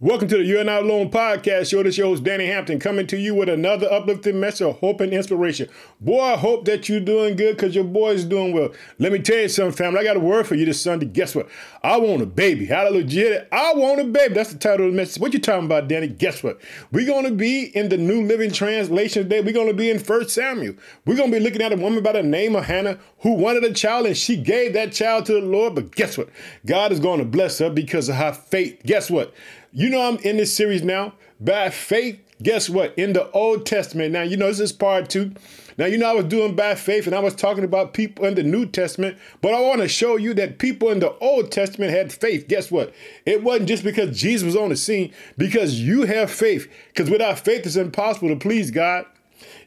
Welcome to the You're Not Alone podcast show. This your host, Danny Hampton, coming to you with another uplifting message of hope and inspiration. Boy, I hope that you're doing good because your boy's doing well. Let me tell you something, family. I got a word for you this Sunday. Guess what? I want a baby. Hallelujah. I want a baby. That's the title of the message. What you talking about, Danny? Guess what? We're going to be in the New Living Translation today. We're going to be in First Samuel. We're going to be looking at a woman by the name of Hannah who wanted a child and she gave that child to the Lord. But guess what? God is going to bless her because of her faith. Guess what? You know, I'm in this series now by faith. Guess what? In the Old Testament. Now, you know, this is part two. Now, you know, I was doing by faith and I was talking about people in the New Testament, but I want to show you that people in the Old Testament had faith. Guess what? It wasn't just because Jesus was on the scene, because you have faith. Because without faith, it's impossible to please God.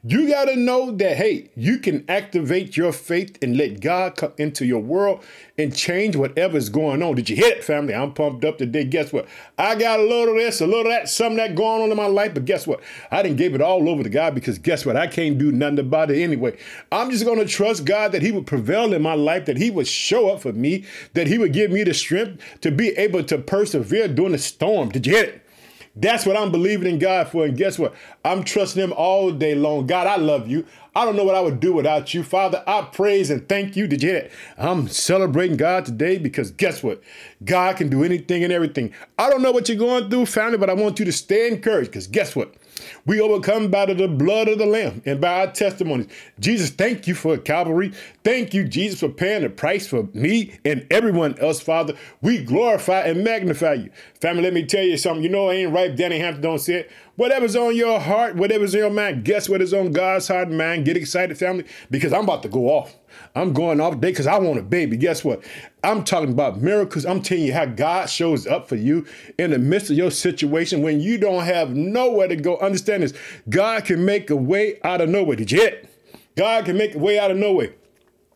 You got to know that, hey, you can activate your faith and let God come into your world and change whatever's going on. Did you hit it, family? I'm pumped up today. Guess what? I got a little of this, a little of that, some of that going on in my life, but guess what? I didn't give it all over to God because guess what? I can't do nothing about it anyway. I'm just going to trust God that He would prevail in my life, that He would show up for me, that He would give me the strength to be able to persevere during the storm. Did you hit it? That's what I'm believing in God for. And guess what? I'm trusting Him all day long. God, I love you. I don't know what I would do without you. Father, I praise and thank you. Did you hear that? I'm celebrating God today because guess what? God can do anything and everything. I don't know what you're going through, family, but I want you to stay encouraged because guess what? We overcome by the blood of the Lamb and by our testimonies. Jesus, thank you for Calvary. Thank you, Jesus, for paying the price for me and everyone else, Father. We glorify and magnify you. Family, let me tell you something. You know, I ain't right. Danny Hampton don't say it. Whatever's on your heart, whatever's in your mind, guess what is on God's heart and mind? Get excited, family, because I'm about to go off. I'm going off today because I want a baby. Guess what? I'm talking about miracles. I'm telling you how God shows up for you in the midst of your situation when you don't have nowhere to go. Understand this God can make a way out of nowhere. Did you hit? God can make a way out of nowhere.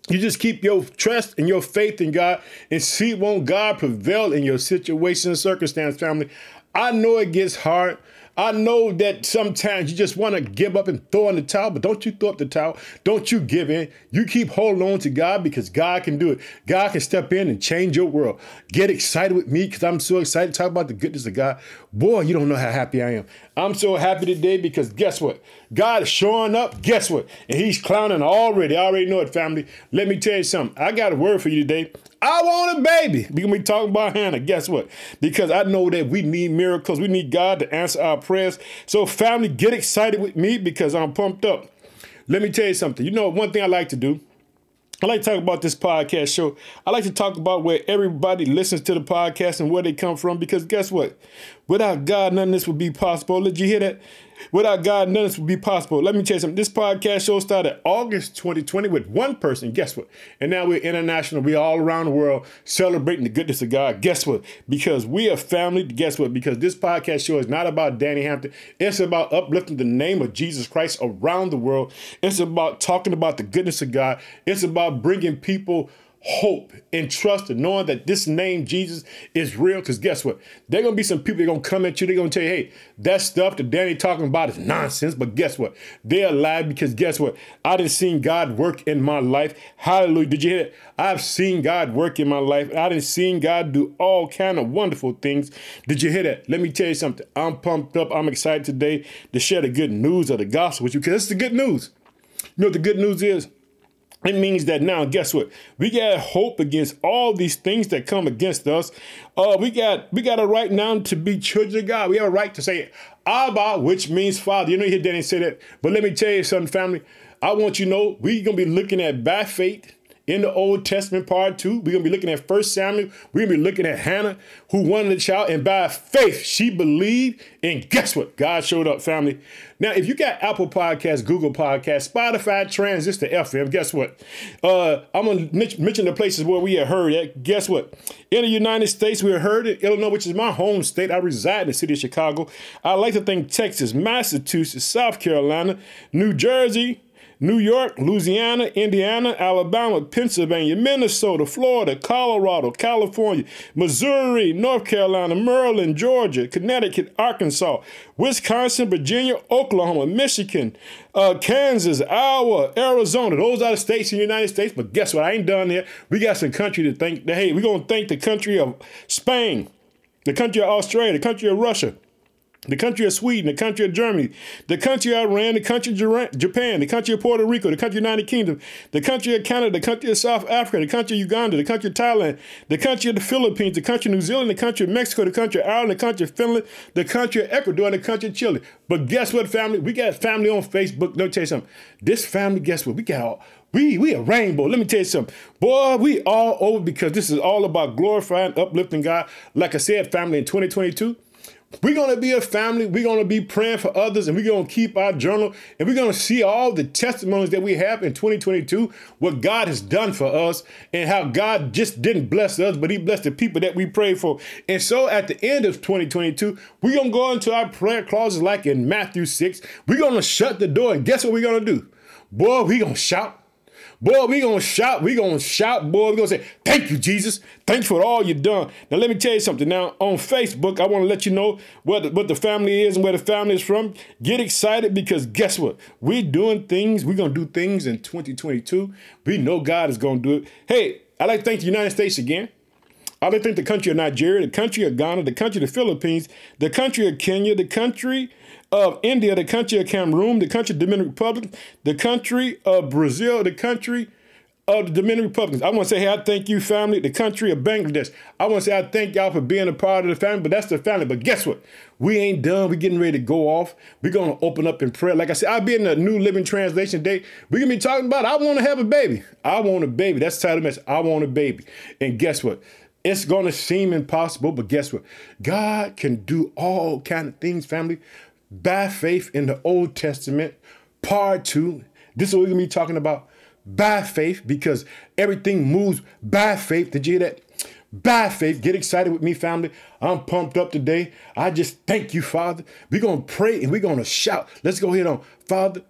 You just keep your trust and your faith in God and see won't God prevail in your situation and circumstance, family. I know it gets hard. I know that sometimes you just want to give up and throw in the towel, but don't you throw up the towel. Don't you give in. You keep holding on to God because God can do it. God can step in and change your world. Get excited with me because I'm so excited to talk about the goodness of God. Boy, you don't know how happy I am. I'm so happy today because guess what? God is showing up. Guess what? And he's clowning already. I already know it, family. Let me tell you something. I got a word for you today. I want a baby. We're going to be talking about Hannah. Guess what? Because I know that we need miracles. We need God to answer our prayers. So, family, get excited with me because I'm pumped up. Let me tell you something. You know, one thing I like to do, I like to talk about this podcast show. I like to talk about where everybody listens to the podcast and where they come from because guess what? Without God, none of this would be possible. Did you hear that? Without God, none of this would be possible. Let me tell you something. This podcast show started August 2020 with one person. Guess what? And now we're international. We're all around the world celebrating the goodness of God. Guess what? Because we are family. Guess what? Because this podcast show is not about Danny Hampton. It's about uplifting the name of Jesus Christ around the world. It's about talking about the goodness of God. It's about bringing people hope and trust and knowing that this name Jesus is real. Because guess what? There gonna be some people that gonna come at you. They're gonna tell you, hey, that stuff that Danny talking about is nonsense. But guess what? They're alive because guess what? I didn't seen God work in my life. Hallelujah. Did you hear it? I've seen God work in my life. I didn't seen God do all kind of wonderful things. Did you hear that? Let me tell you something. I'm pumped up. I'm excited today to share the good news of the gospel with you because it's the good news. You know what the good news is? It means that now, guess what? We got hope against all these things that come against us. Uh, we got we got a right now to be children of God. We have a right to say Abba, which means Father. You know, you didn't say that. But let me tell you something, family. I want you to know we're gonna be looking at by faith in the Old Testament part two. We're gonna be looking at First Samuel. We're gonna be looking at Hannah, who wanted a child, and by faith she believed. And guess what? God showed up, family. Now, if you got Apple Podcasts, Google Podcasts, Spotify, Transistor FM, guess what? Uh, I'm gonna mention the places where we have heard it. Guess what? In the United States, we have heard it. Illinois, which is my home state. I reside in the city of Chicago. I like to think Texas, Massachusetts, South Carolina, New Jersey. New York, Louisiana, Indiana, Alabama, Pennsylvania, Minnesota, Florida, Colorado, California, Missouri, North Carolina, Maryland, Georgia, Connecticut, Arkansas, Wisconsin, Virginia, Oklahoma, Michigan, uh, Kansas, Iowa, Arizona. Those are the states in the United States. But guess what? I ain't done there. We got some country to thank. Hey, we're going to thank the country of Spain. the country of Australia, the country of Russia, the country of Sweden, the country of Germany, the country of Iran, the country of Japan, the country of Puerto Rico, the country of United Kingdom, the country of Canada, the country of South Africa, the country of Uganda, the country of Thailand, the country of the Philippines, the country of New Zealand, the country of Mexico, the country of Ireland, the country of Finland, the country of Ecuador, and the country of Chile. But guess what, family? We got family on Facebook. Let me tell you something. This family, guess what? We got all, we we a rainbow. Let me tell you something. Boy, we all over because this is all about glorifying, uplifting God. Like I said, family in 2022. We're going to be a family. We're going to be praying for others and we're going to keep our journal and we're going to see all the testimonies that we have in 2022, what God has done for us and how God just didn't bless us, but He blessed the people that we pray for. And so at the end of 2022, we're going to go into our prayer clauses like in Matthew 6. We're going to shut the door and guess what we're going to do? Boy, we're going to shout. Boy, we gonna shout, we gonna shout, boy, we gonna say, thank you, Jesus. Thanks for all you done. Now let me tell you something. Now on Facebook, I want to let you know what the, what the family is and where the family is from. Get excited because guess what? We're doing things, we're gonna do things in 2022. We know God is gonna do it. Hey, I'd like to thank the United States again. I'd like to thank the country of Nigeria, the country of Ghana, the country of the Philippines, the country of Kenya, the country of India, the country of Cameroon, the country of Dominican Republic, the country of Brazil, the country of the Dominican Republic. I want to say, hey, I thank you, family, the country of Bangladesh. I want to say, I thank y'all for being a part of the family, but that's the family. But guess what? We ain't done. We're getting ready to go off. We're going to open up in prayer. Like I said, I'll be in the New Living Translation Day. We're going to be talking about, I want to have a baby. I want a baby. That's the title of the message. I want a baby. And guess what? It's going to seem impossible, but guess what? God can do all kind of things, family by faith in the Old Testament, part two. This is what we're gonna be talking about by faith because everything moves by faith. Did you hear that? By faith. Get excited with me, family. I'm pumped up today. I just thank you, Father. We're gonna pray and we're gonna shout. Let's go ahead on. Father,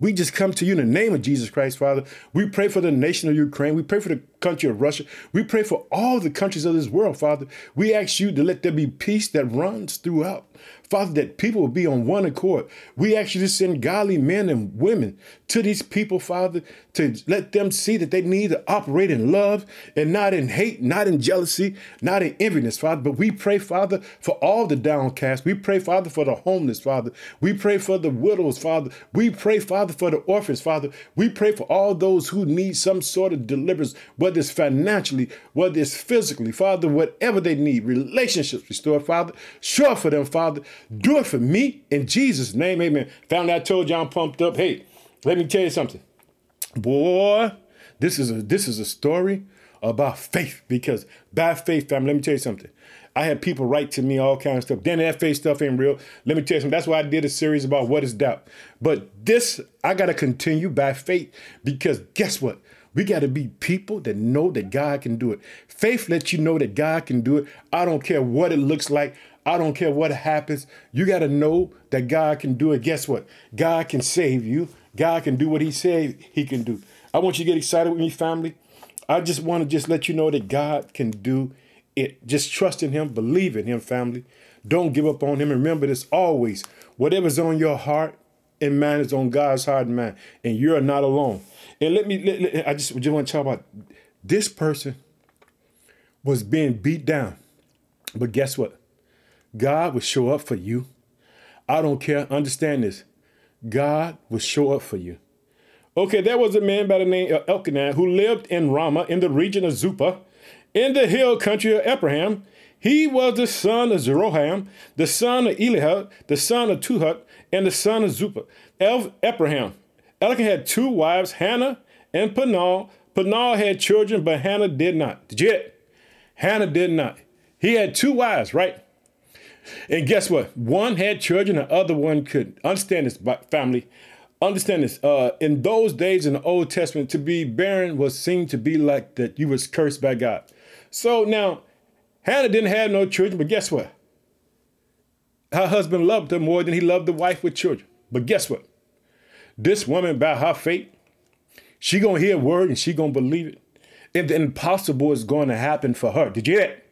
we just come to you in the name of Jesus Christ, Father. We pray for the nation of Ukraine. We pray for the country of Russia. We pray for all the countries of this world, Father. We ask you to let there be peace that runs throughout. Father, that people will be on one accord. We ask you to send godly men and women to these people, Father, to let them see that they need to operate in love and not in hate, not in jealousy, not in enviness, Father. But we pray, Father, for all the downcast. We pray, Father, for the homeless, Father. We pray for the widows, Father. We pray, Father, for the orphans, Father. We pray for all those who need some sort of deliverance, it's financially, whether it's physically, Father, whatever they need, relationships restored, Father. Sure for them, Father. Do it for me in Jesus' name, amen. Found I told you I'm pumped up. Hey, let me tell you something. Boy, this is a this is a story about faith because by faith, family, let me tell you something. I had people write to me all kinds of stuff. Then that faith stuff ain't real. Let me tell you something. That's why I did a series about what is doubt. But this, I got to continue by faith because guess what? We got to be people that know that God can do it. Faith lets you know that God can do it. I don't care what it looks like. I don't care what happens. You got to know that God can do it. Guess what? God can save you. God can do what He said He can do. I want you to get excited with me, family. I just want to just let you know that God can do it. Just trust in Him, believe in Him, family. Don't give up on Him. Remember this always. Whatever's on your heart and mind is on God's heart and mind, and you're not alone. And let me, let, let, I just, just want to talk about this person was being beat down, but guess what? God will show up for you. I don't care. Understand this. God will show up for you. Okay, there was a man by the name of Elkanah who lived in Ramah in the region of Zuppah, in the hill country of Ephraim. He was the son of Zeroham, the son of Elihud, the son of Tuhut, and the son of Zuppah. El Ephraim. Elkanah had two wives, Hannah and Peninnah. Peninnah had children, but Hannah did not. Did you Hannah did not. He had two wives, right? And guess what? One had children, the other one couldn't. Understand this, family. Understand this. Uh, in those days in the Old Testament, to be barren was seen to be like that you was cursed by God. So now, Hannah didn't have no children, but guess what? Her husband loved her more than he loved the wife with children. But guess what? This woman, by her faith, she gonna hear a word and she gonna believe it. If the impossible is going to happen for her. Did you hear that?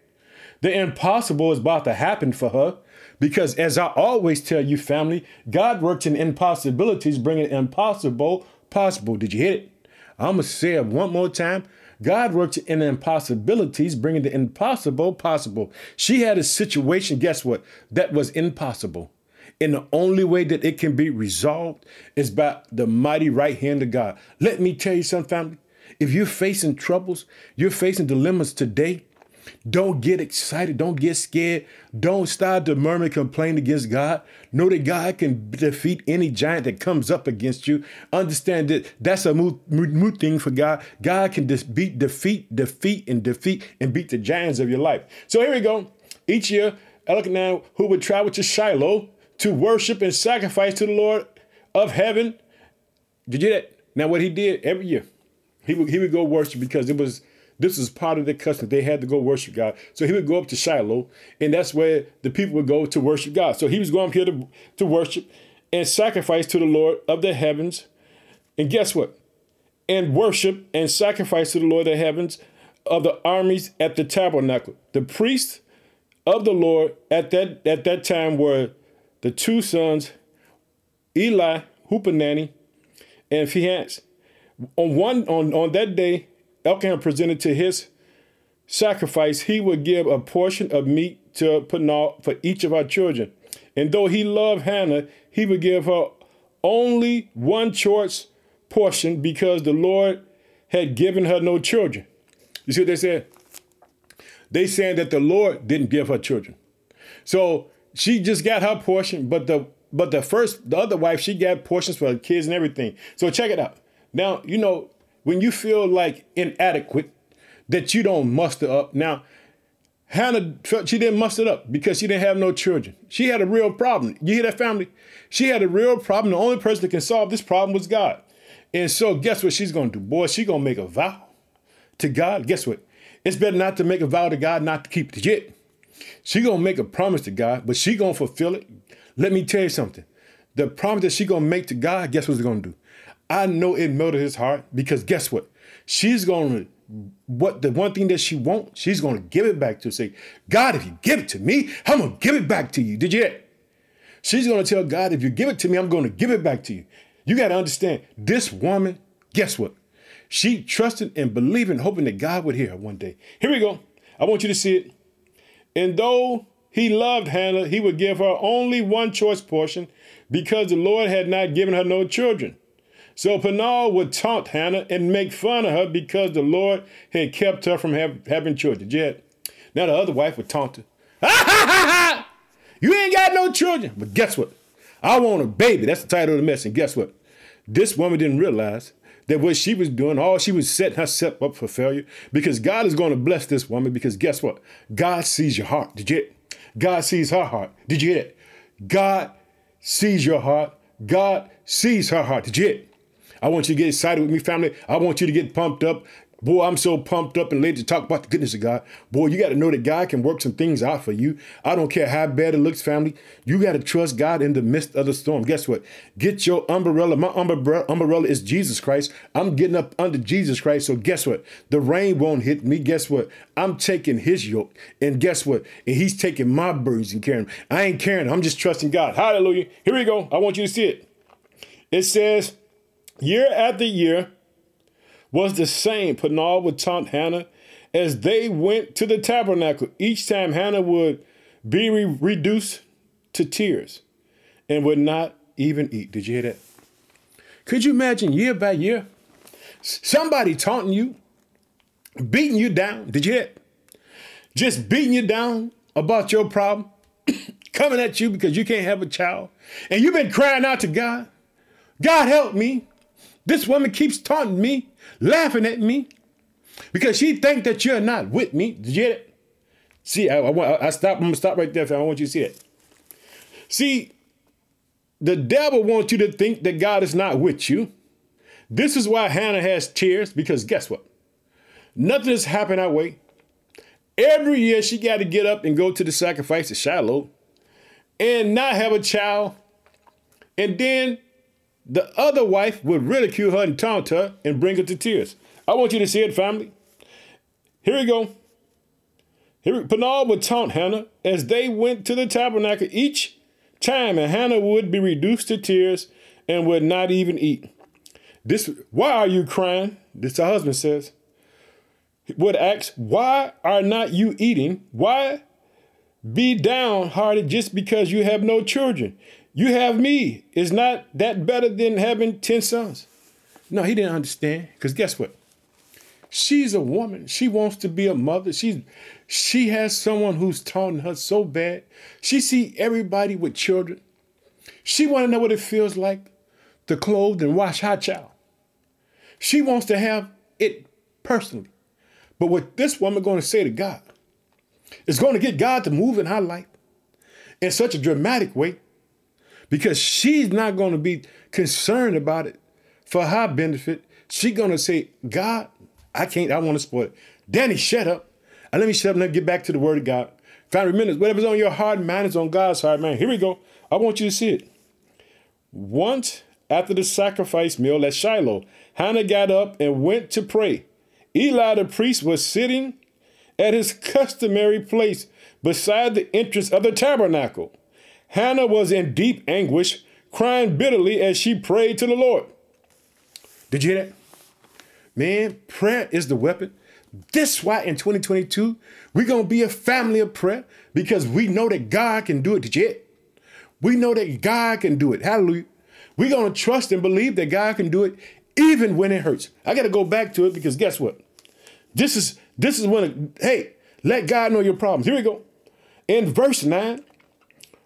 The impossible is about to happen for her because, as I always tell you, family, God works in impossibilities, bringing impossible possible. Did you hit it? I'm to say it one more time. God works in impossibilities, bringing the impossible possible. She had a situation, guess what? That was impossible. And the only way that it can be resolved is by the mighty right hand of God. Let me tell you something, family. If you're facing troubles, you're facing dilemmas today, don't get excited. Don't get scared. Don't start to murmur and complain against God. Know that God can defeat any giant that comes up against you. Understand that that's a moot, moot thing for God. God can just beat, defeat, defeat, and defeat and beat the giants of your life. So here we go. Each year, Elkanah, who would travel to Shiloh to worship and sacrifice to the Lord of heaven. Did you get that? Now, what he did every year, he would, he would go worship because it was this was part of the custom. They had to go worship God. So he would go up to Shiloh, and that's where the people would go to worship God. So he was going up here to, to worship and sacrifice to the Lord of the heavens. And guess what? And worship and sacrifice to the Lord of the heavens of the armies at the tabernacle. The priests of the Lord at that at that time were the two sons, Eli, Hophni, and Phinehas. On one on, on that day, Elkanah presented to his sacrifice, he would give a portion of meat to Peninnah for each of our children. And though he loved Hannah, he would give her only one choice portion because the Lord had given her no children. You see what they said? They saying that the Lord didn't give her children. So she just got her portion, but the but the first the other wife she got portions for her kids and everything. So check it out. Now you know when you feel like inadequate that you don't muster up. Now Hannah felt she didn't muster up because she didn't have no children. She had a real problem. You hear that, family? She had a real problem. The only person that can solve this problem was God. And so, guess what she's to do? Boy, she's to make a vow to God. Guess what? It's better not to make a vow to God not to keep it yet. She gonna make a promise to God, but she gonna fulfill it. Let me tell you something. The promise that she gonna make to God, guess what it's gonna do? I know it melted his heart because guess what? She's gonna what the one thing that she wants, she's gonna give it back to say, God, if you give it to me, I'm gonna give it back to you. Did you? She's gonna tell God, if you give it to me, I'm gonna give it back to you. You gotta understand, this woman, guess what? She trusted and believed and hoping that God would hear her one day. Here we go. I want you to see it. And though he loved Hannah, he would give her only one choice portion because the Lord had not given her no children. So Peninnah would taunt Hannah and make fun of her because the Lord had kept her from have, having children. Yet, now the other wife would taunt her. Ha ha ha ha! You ain't got no children. But guess what? I want a baby. That's the title of the message. guess what? This woman didn't realize that what she was doing, all she was setting herself up for failure because God is going to bless this woman because guess what? God sees your heart. Did you hear it? God sees her heart. Did you hear it? God sees your heart. God sees her heart. Did you hear it? I want you to get excited with me, family. I want you to get pumped up. Boy, I'm so pumped up and laid to talk about the goodness of God. Boy, you got to know that God can work some things out for you. I don't care how bad it looks, family. You got to trust God in the midst of the storm. Guess what? Get your umbrella. My umbrella, umbrella is Jesus Christ. I'm getting up under Jesus Christ. So guess what? The rain won't hit me. Guess what? I'm taking his yoke. And guess what? And he's taking my burdens and carrying them. I ain't carrying. I'm just trusting God. Hallelujah. Here we go. I want you to see it. It says, year after year, was the same. Peninnah would taunt Hannah as they went to the tabernacle. Each time Hannah would be re- reduced to tears and would not even eat. Did you hear that? Could you imagine year by year somebody taunting you, beating you down? Did you hear it? Just beating you down about your problem, coming at you because you can't have a child, and you've been crying out to God, God help me. This woman keeps taunting me, laughing at me, because she think that you're not with me. Did you get it? See, I, I, I stop. I'm gonna stop right there. I want you to see it. See, the devil wants you to think that God is not with you. This is why Hannah has tears, because guess what? Nothing has happened that way. Every year she got to get up and go to the sacrifice of Shiloh and not have a child. And then the other wife would ridicule her and taunt her and bring her to tears. I want you to see it, family. Here we go. Here, Peninnah would taunt Hannah as they went to the tabernacle each time, and Hannah would be reduced to tears and would not even eat. This, why are you crying? This her husband says. would ask, Why are not you eating? Why be downhearted just because you have no children? You have me. Is not that better than having 10 sons? No, he didn't understand. Because guess what? She's a woman. She wants to be a mother. She's she has someone who's taunting her so bad. She see everybody with children. She want to know what it feels like to clothe and wash her child. She wants to have it personally. But what this woman going to say to God is going to get God to move in her life in such a dramatic way because she's not going to be concerned about it for her benefit. She's going to say, God, I can't, I want to spoil it. Danny, shut up. And let me shut up and get back to the word of God. Five minutes, whatever's on your heart, man, is on God's heart, man. Here we go. I want you to see it. Once after the sacrifice meal at Shiloh, Hannah got up and went to pray. Eli the priest was sitting at his customary place beside the entrance of the tabernacle. Hannah was in deep anguish, crying bitterly as she prayed to the Lord. Did you hear that? Man, prayer is the weapon. This why in 2022, we're going to be a family of prayer because we know that God can do it. Did you hear? We know that God can do it. Hallelujah. We're going to trust and believe that God can do it even when it hurts. I got to go back to it because guess what? This is this is when hey, let God know your problems. Here we go. In verse 9,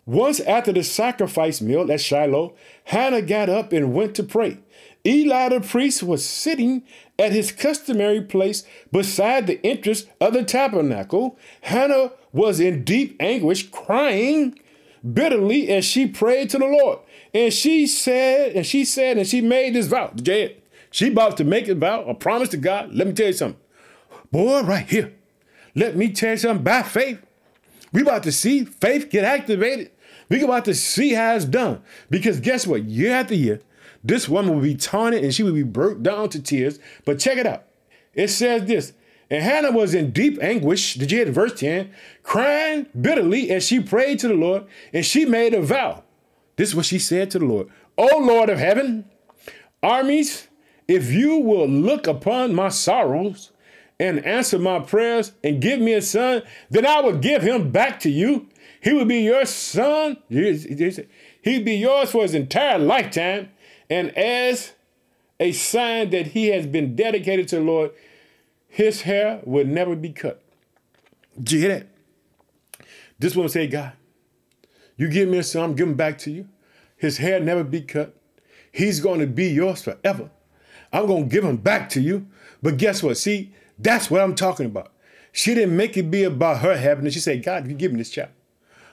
once after the sacrifice meal at Shiloh, Hannah got up and went to pray. Eli the priest was sitting at his customary place beside the entrance of the tabernacle. Hannah was in deep anguish, crying bitterly as she prayed to the Lord. And she said, and she said, and she made this vow. Jay, she about to make a vow, a promise to God. Let me tell you something. Boy, right here. Let me tell you something by faith. We about to see faith get activated. We about to see how it's done. Because guess what? Year after year, this woman will be taunted and she will be broke down to tears. But check it out. It says this. And Hannah was in deep anguish, did you hear the verse 10? Crying bitterly as she prayed to the Lord, and she made a vow. This is what she said to the Lord. O Lord of heaven, armies, if you will look upon my sorrows and answer my prayers and give me a son, then I will give him back to you. He will be your son. He'd be yours for his entire lifetime. And as a sign that he has been dedicated to the Lord, his hair will never be cut. Did you hear that? This woman said, God, you give me a son, I'm giving back to you. His hair never be cut. He's going to be yours forever. I'm going to give him back to you. But guess what? See, that's what I'm talking about. She didn't make it be about her happiness. She said, God, you give me this child,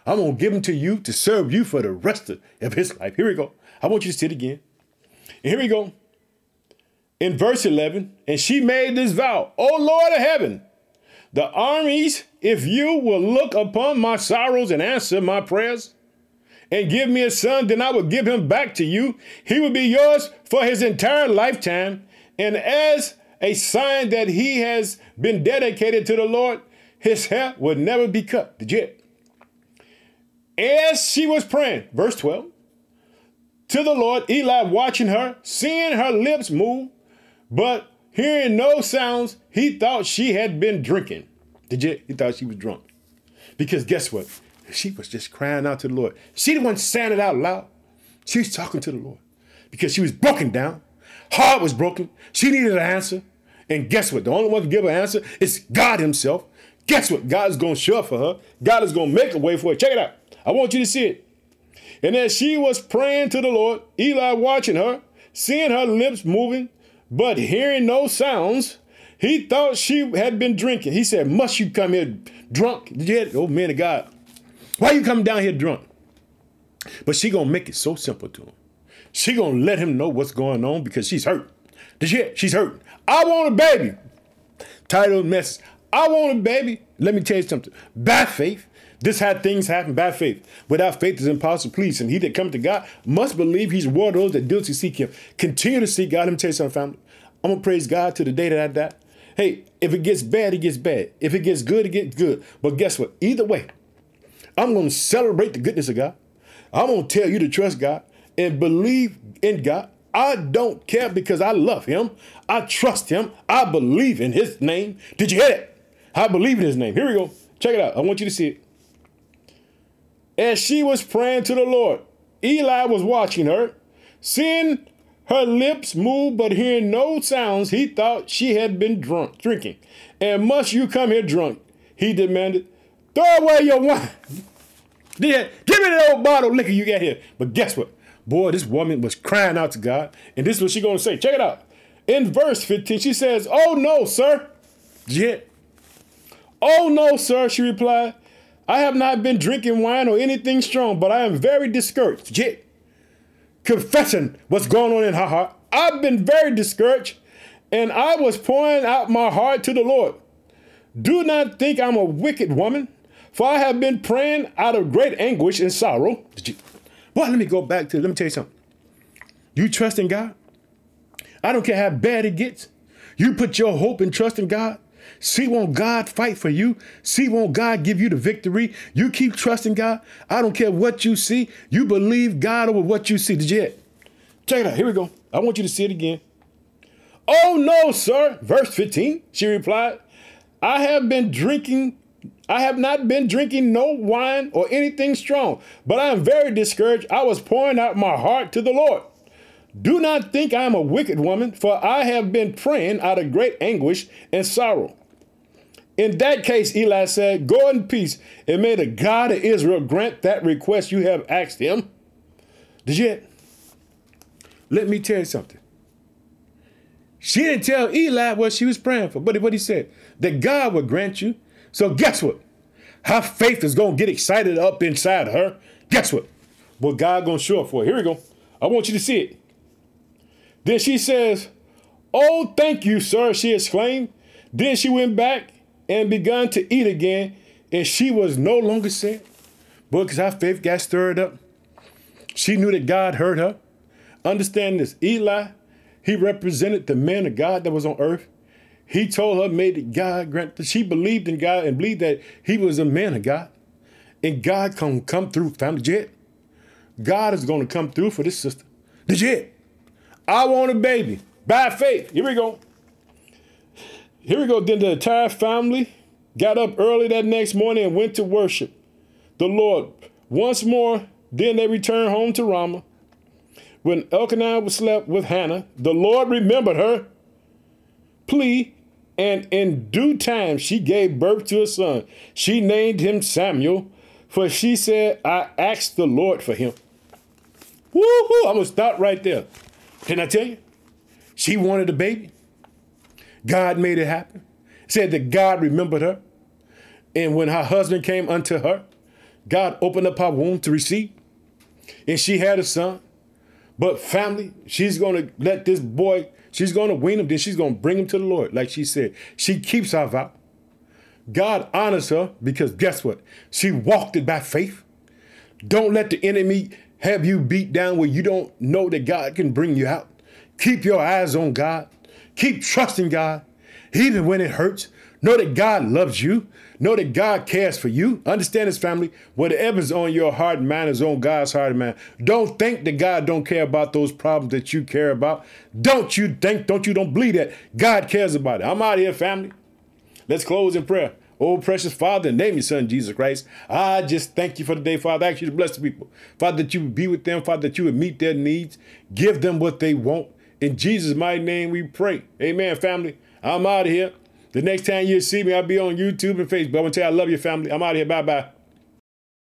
I'm going to give him to you to serve you for the rest of his life. Here we go. I want you to sit again. And here we go. In verse 11, and she made this vow, O Lord of heaven, the armies, if you will look upon my sorrows and answer my prayers, and give me a son, then I will give him back to you. He will be yours for his entire lifetime. And as a sign that he has been dedicated to the Lord, his hair would never be cut. Did you? As she was praying, verse 12, to the Lord, Eli watching her, seeing her lips move, but hearing no sounds, he thought she had been drinking. Did you? He thought she was drunk. Because guess what? She was just crying out to the Lord. She one saying it out loud. She was talking to the Lord because she was broken down heart was broken. She needed an answer. And guess what? The only one to give her an answer is God Himself. Guess what? God is going to show up for her. God is going to make a way for her. Check it out. I want you to see it. And as she was praying to the Lord, Eli watching her, seeing her lips moving, but hearing no sounds, he thought she had been drinking. He said, Must you come here drunk? You Oh, man of God. Why you coming down here drunk? But she gonna make it so simple to him. She gonna let him know what's going on because she's hurt. Did you She's hurt. I want a baby. Title message. I want a baby. Let me tell you something. By faith, this how things happen by faith. Without faith is impossible please. And he that come to God must believe he's one of those that diligently seek him. Continue to seek God. Let me tell you something, family. I'm gonna praise God to the day that I die. Hey, if it gets bad, it gets bad. If it gets good, it gets good. But guess what? Either way, I'm gonna celebrate the goodness of God. I'm gonna tell you to trust God and believe in God. I don't care because I love him. I trust him. I believe in his name. Did you hear it? I believe in his name. Here we go. Check it out. I want you to see it. As she was praying to the Lord, Eli was watching her. Seeing her lips move but hearing no sounds, he thought she had been drunk, drinking. And must you come here drunk? He demanded. Throw away your wine. Give me that old bottle of liquor you got here. But guess what? Boy, this woman was crying out to God. And this is what she gonna say. Check it out. In verse 15, she says, Oh no, sir. Yeah. Oh no, sir, she replied. I have not been drinking wine or anything strong, but I am very discouraged. Yeah. Confessing what's going on in her heart. I've been very discouraged, and I was pouring out my heart to the Lord. Do not think I'm a wicked woman, for I have been praying out of great anguish and sorrow. Did you? Well, let me go back to, let me tell you something. You trust in God? I don't care how bad it gets. You put your hope and trust in God. See, won't God fight for you? See, won't God give you the victory? You keep trusting God. I don't care what you see. You believe God over what you see. Did you hear? Check it out. Here we go. I want you to see it again. Oh, no, sir. Verse 15, she replied, I have been drinking, I have not been drinking no wine or anything strong, but I am very discouraged. I was pouring out my heart to the Lord. Do not think I am a wicked woman, for I have been praying out of great anguish and sorrow. In that case, Eli said, Go in peace, and may the God of Israel grant that request you have asked him. Did you? Let me tell you something. She didn't tell Eli what she was praying for, but what he said, that God would grant you. So guess what? Her faith is gonna get excited up inside her. Guess what? What God gonna show up for. Here we go. I want you to see it. Then she says, Oh, thank you, sir, she exclaimed. Then she went back and began to eat again, and she was no longer sick. Because her faith got stirred up, she knew that God heard her. Understand this Eli, he represented the man of God that was on earth. He told her, made God grant that she believed in God and believed that he was a man of God. And God can come through, family. Jet. God is going to come through for this sister. Did you I want a baby by faith. Here we go. Here we go. Then the entire family got up early that next morning and went to worship the Lord. Once more, then they returned home to Ramah. When Elkanah was slept with Hannah, the Lord remembered her plea, and in due time she gave birth to a son. She named him Samuel, for she said, I asked the Lord for him. Woo-hoo, I'm gonna stop right there. Can I tell you? She wanted a baby. God made it happen. Said that God remembered her. And when her husband came unto her, God opened up her womb to receive. And she had a son. But family, she's going to let this boy, she's going to wean him, then she's going to bring him to the Lord. Like she said, she keeps her vow. God honors her because guess what? She walked it by faith. Don't let the enemy have you beat down where you don't know that God can bring you out. Keep your eyes on God. Keep trusting God, even when it hurts. Know that God loves you. Know that God cares for you. Understand this, family. Whatever's on your heart and mind is on God's heart and mind. Don't think that God don't care about those problems that you care about. Don't you think, don't you don't believe that God cares about it. I'm out here, family. Let's close in prayer. Oh, precious Father, name your Son, Jesus Christ. I just thank you for the day, Father. I ask you to bless the people. Father, that you would be with them, Father, that you would meet their needs, give them what they want. In Jesus' mighty name we pray. Amen, family. I'm out of here. The next time you see me, I'll be on YouTube and Facebook. I want to tell you I love your family. I'm out of here. Bye bye.